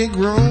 A funky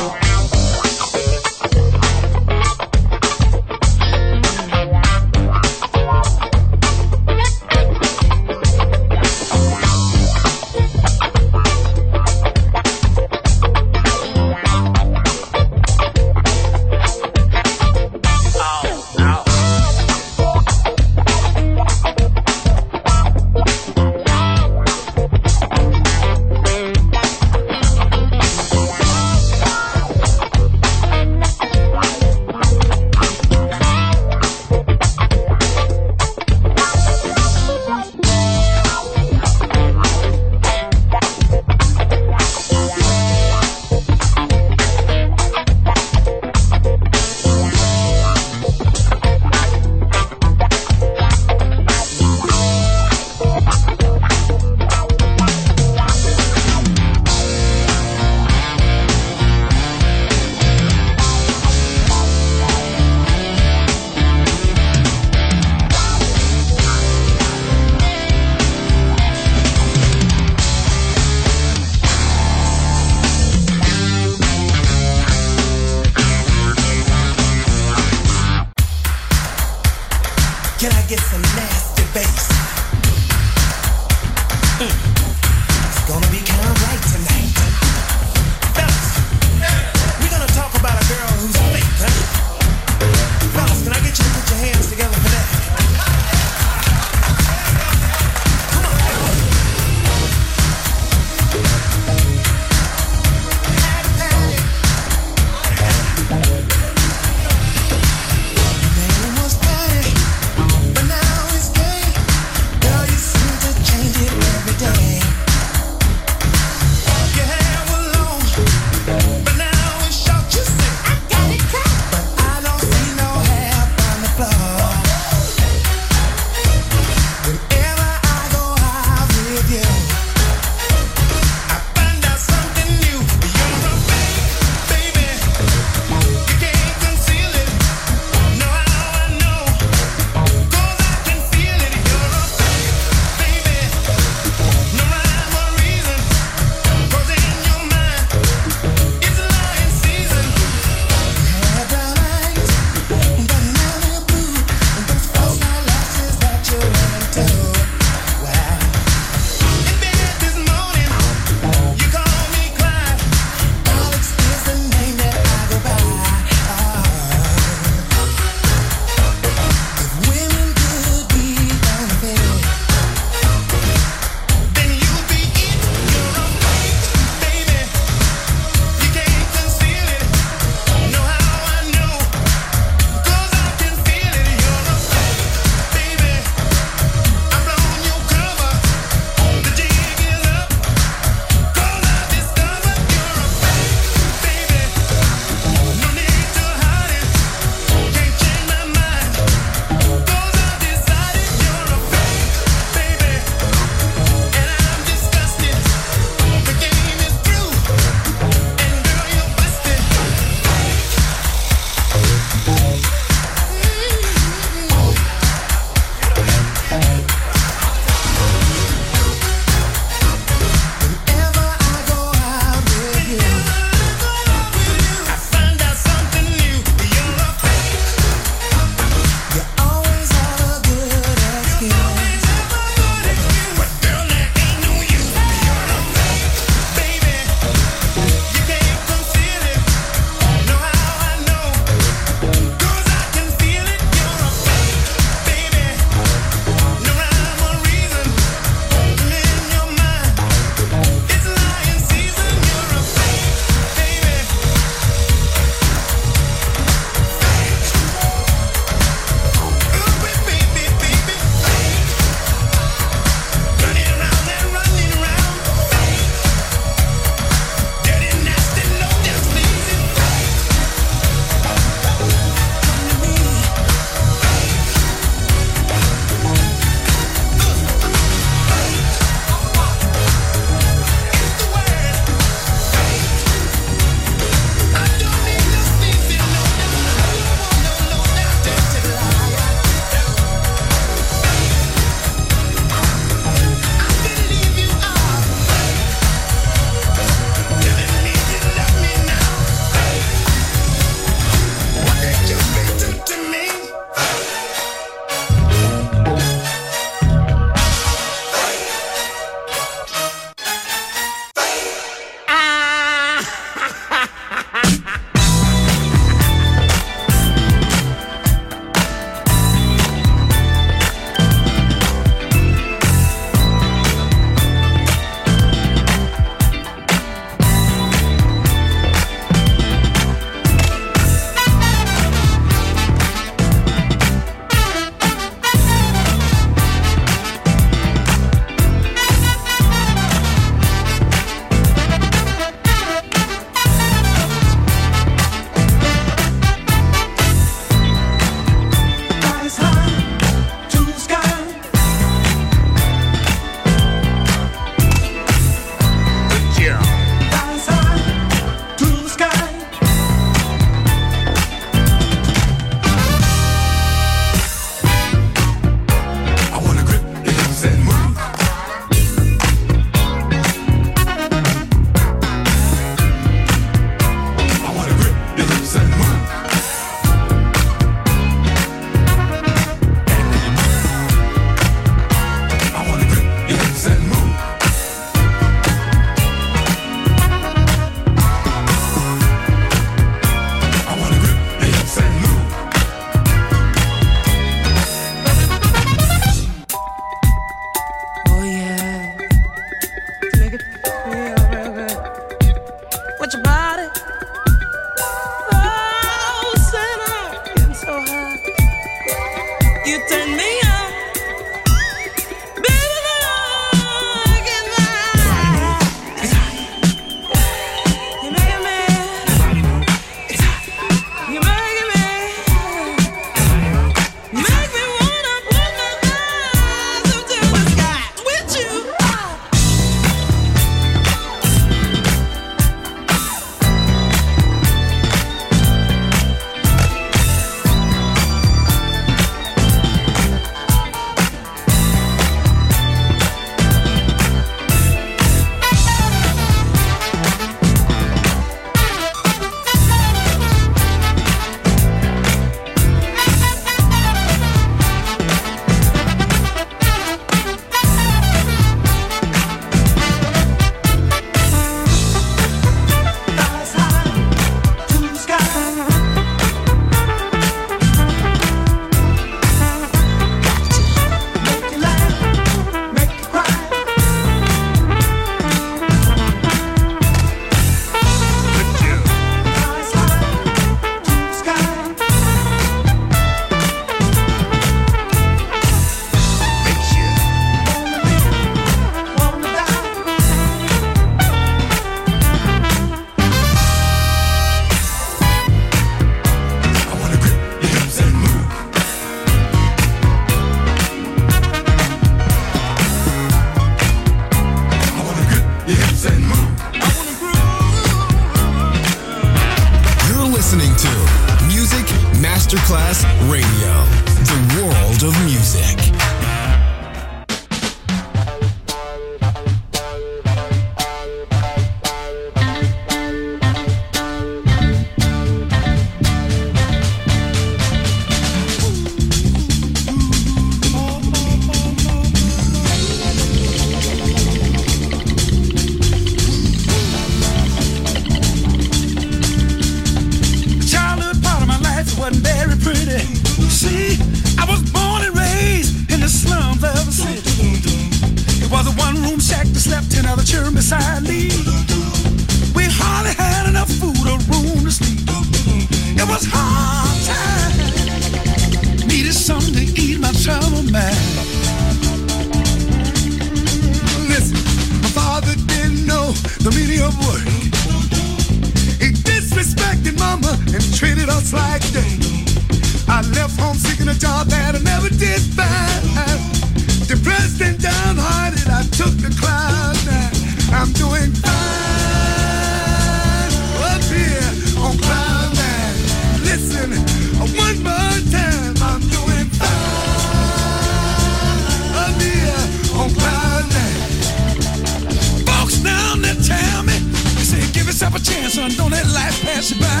yourself a chance, and Don't let life pass you by.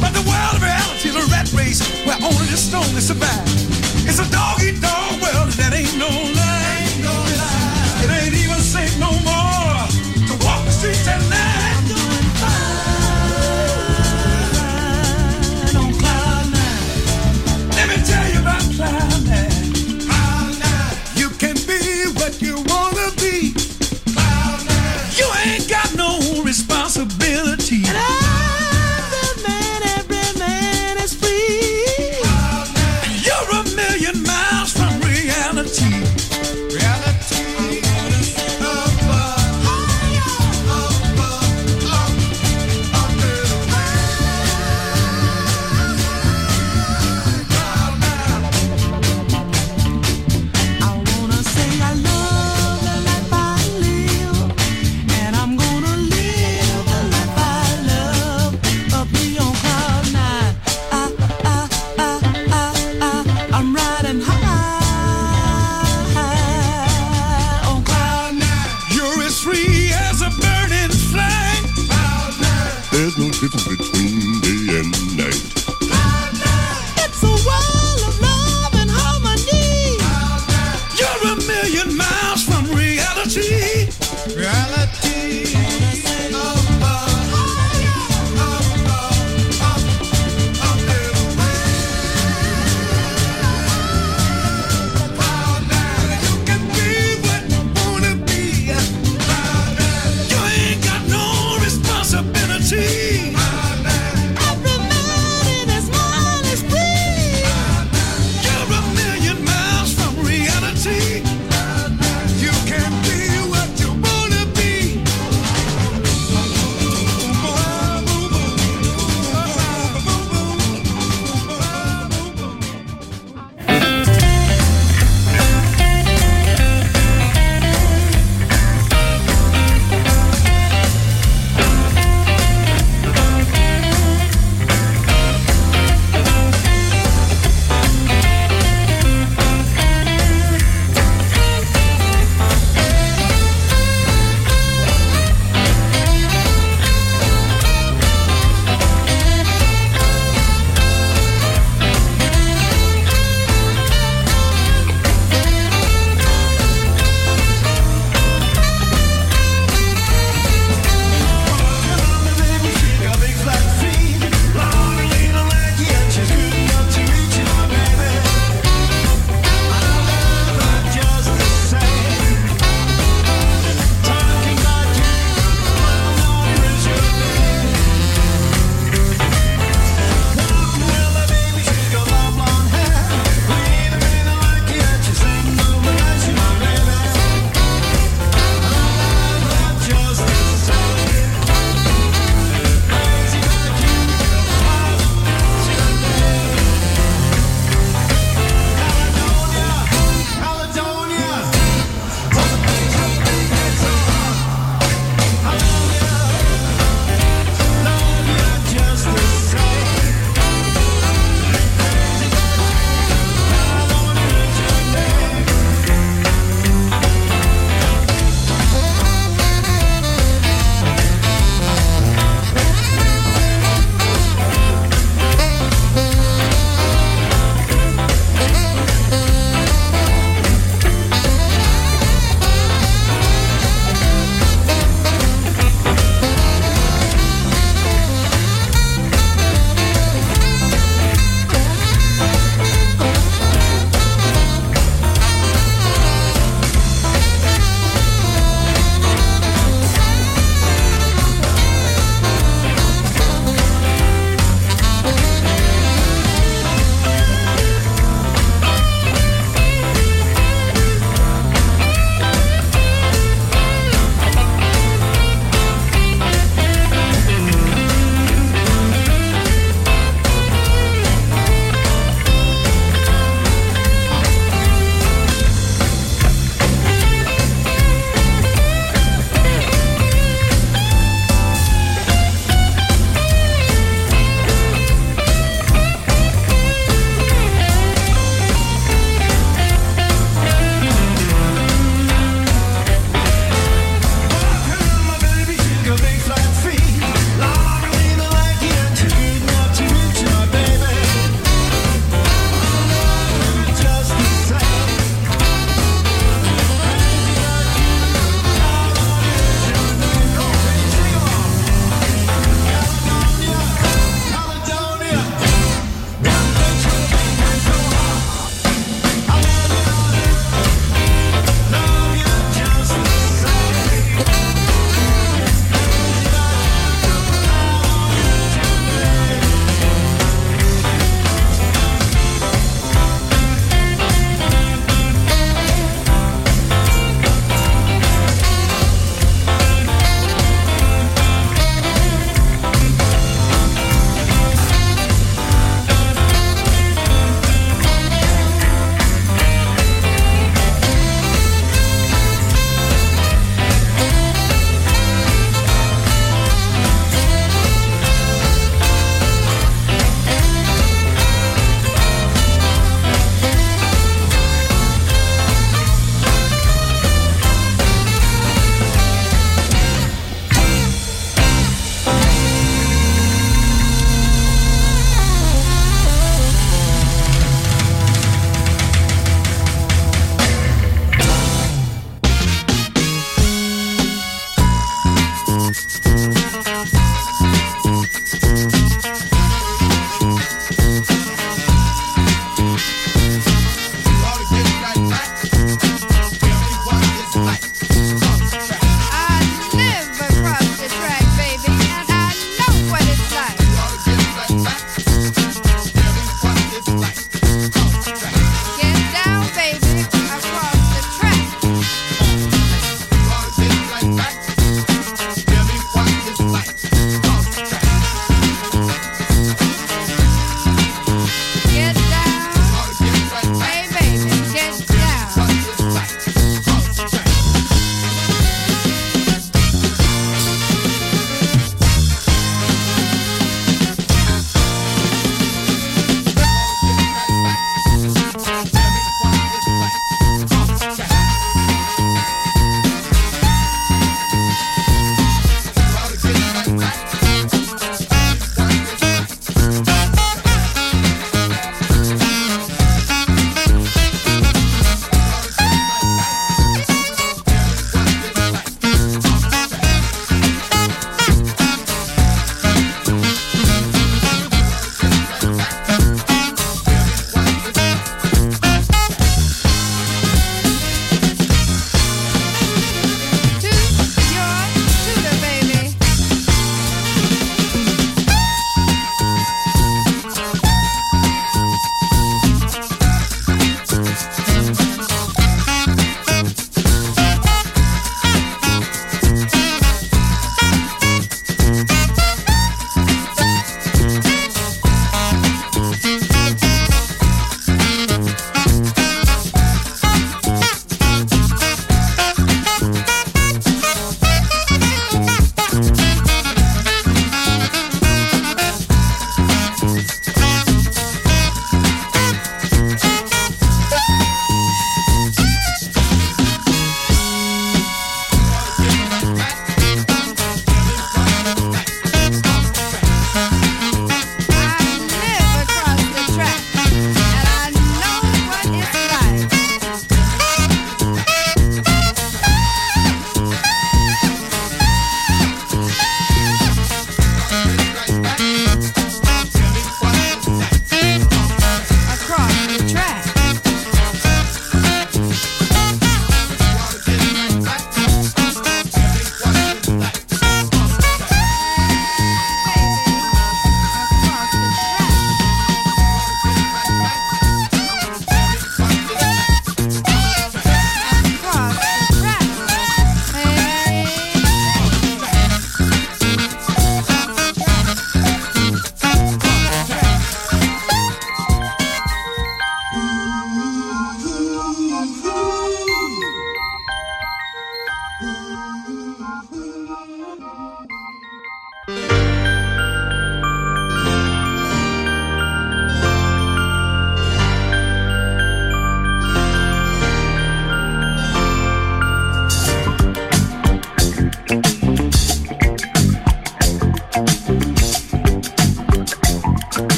But the world of reality is a rat race where only the strong can survive. It's a dog eat dog world and that ain't no lie. Ain't no lie. It ain't even safe no more to walk the streets at night.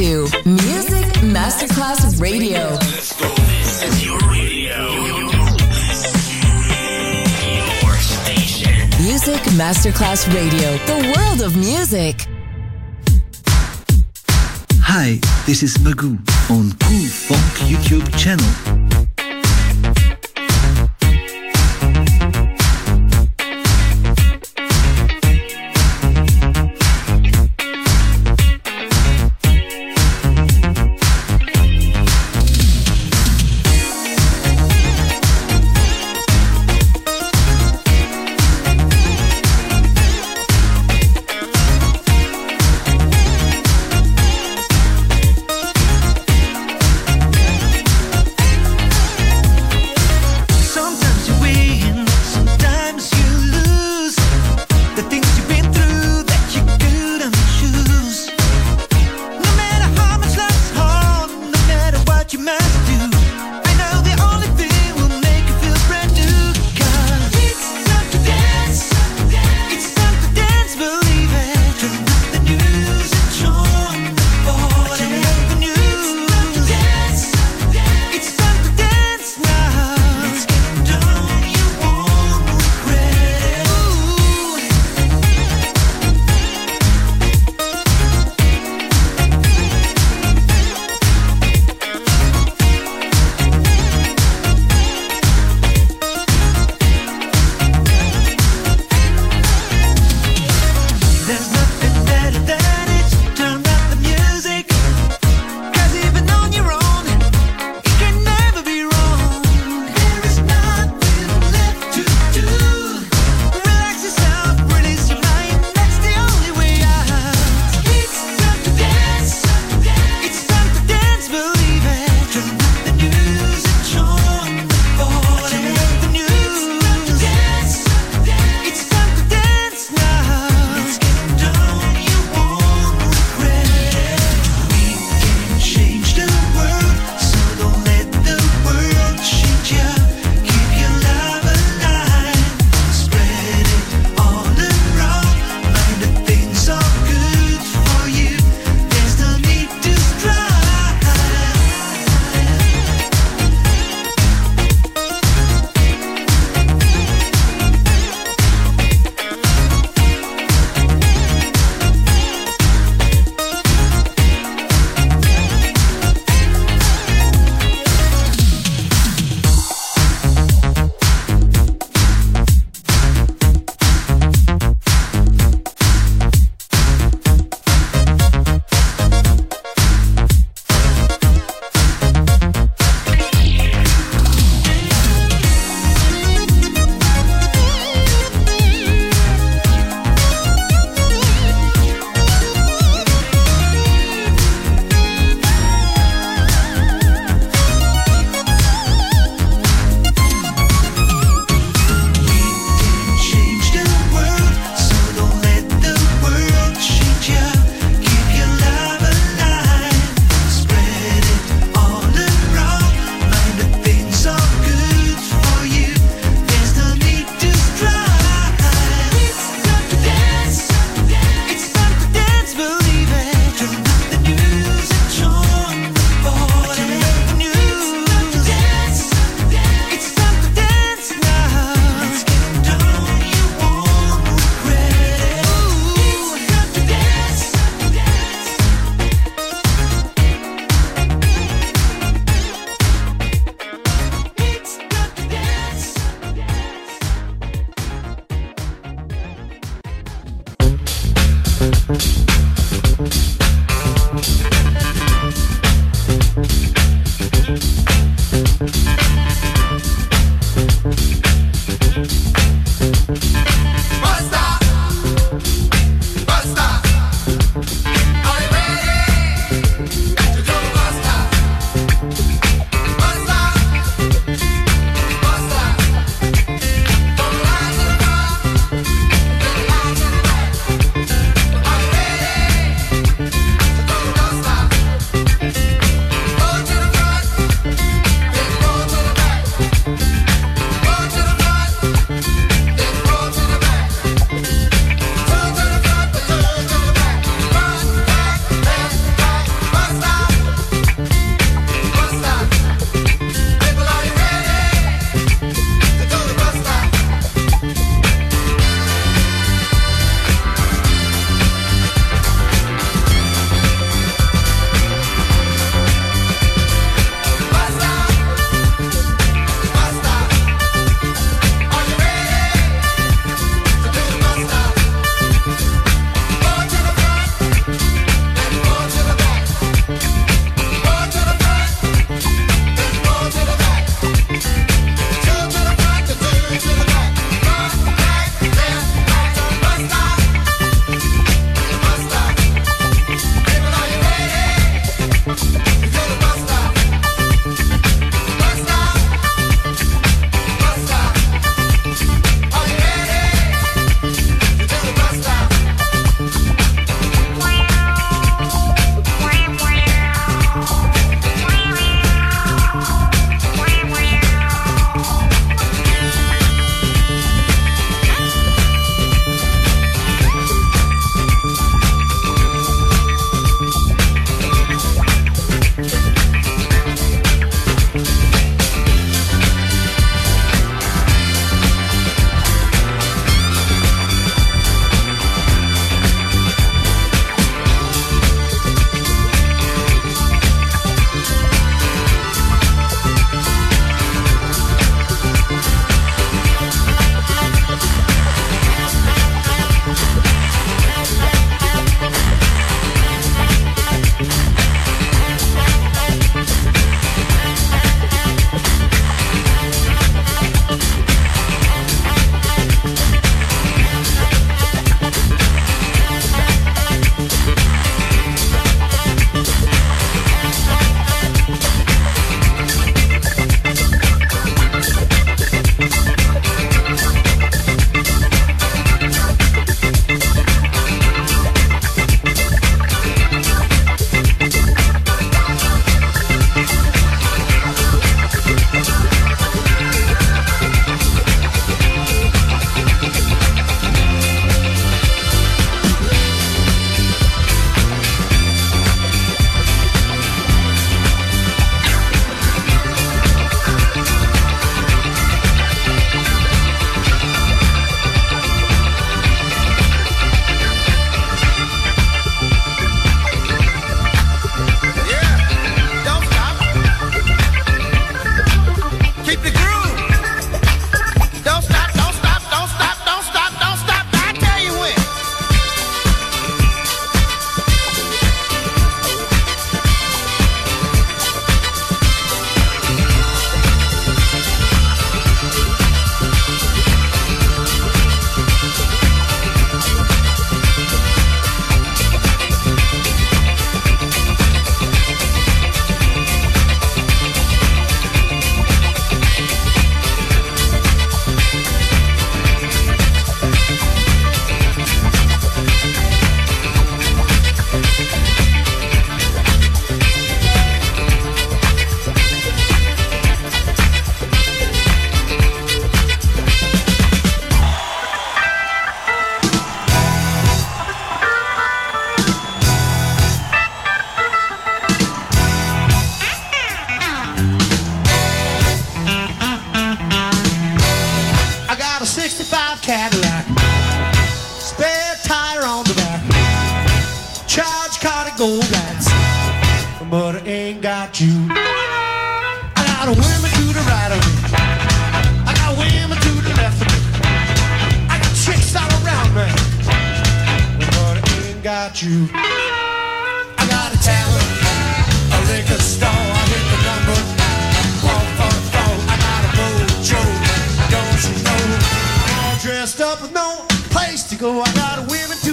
to Music Masterclass Radio. This is your radio. Your station. Music Masterclass Radio, the world of music. Hi, this is Magoo on Cool Funk YouTube channel.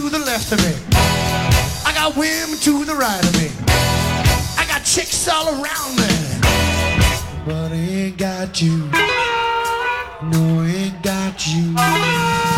to the left of me. I got women to the right of me. I got chicks all around me. But I ain't got you. No, I ain't got you.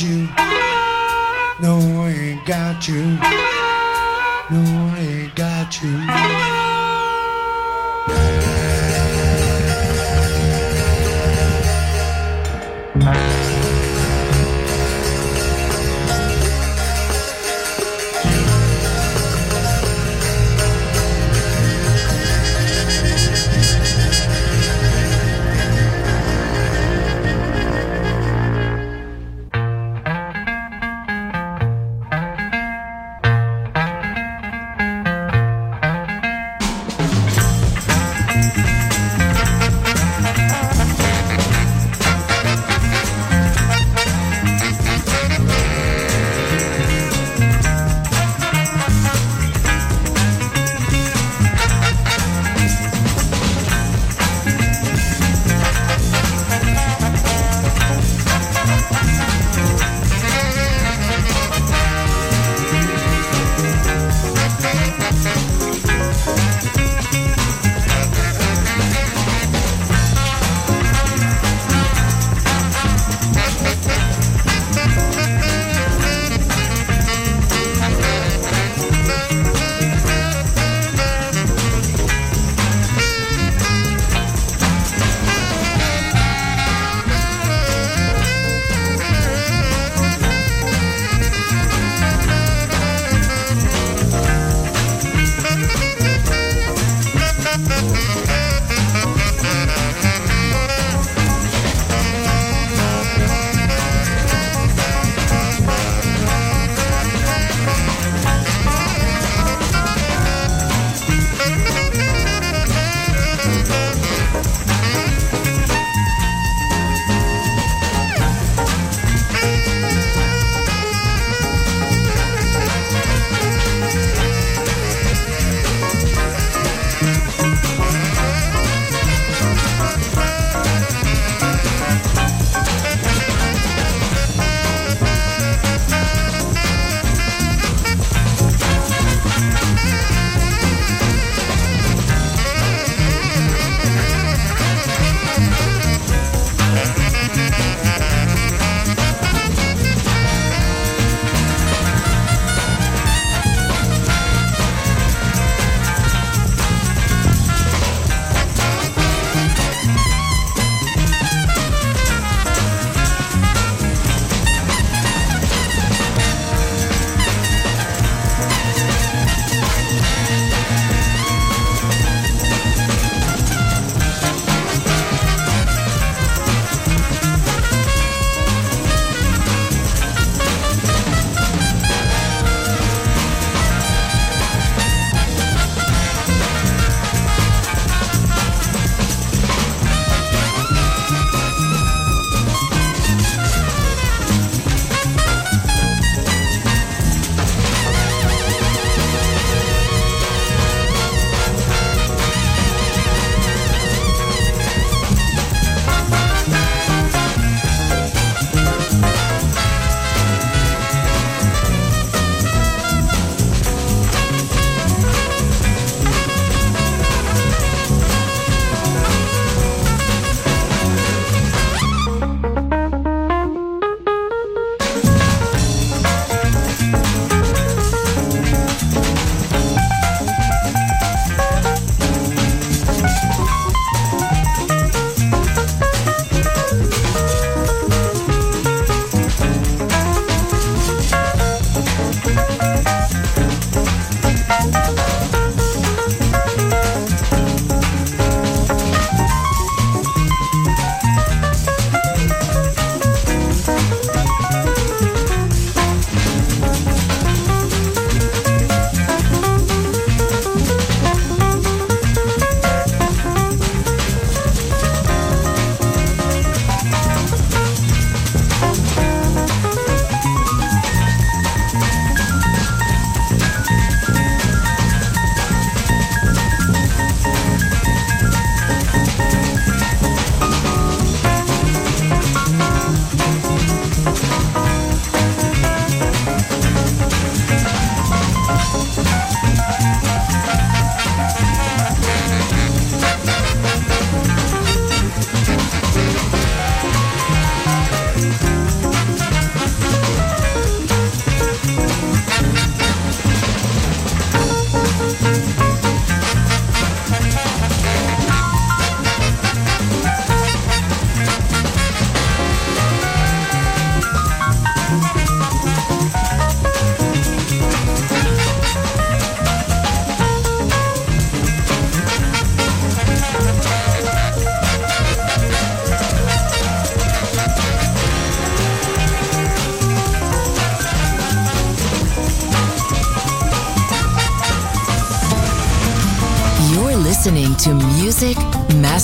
you. No, I ain't got you. No, I ain't got you.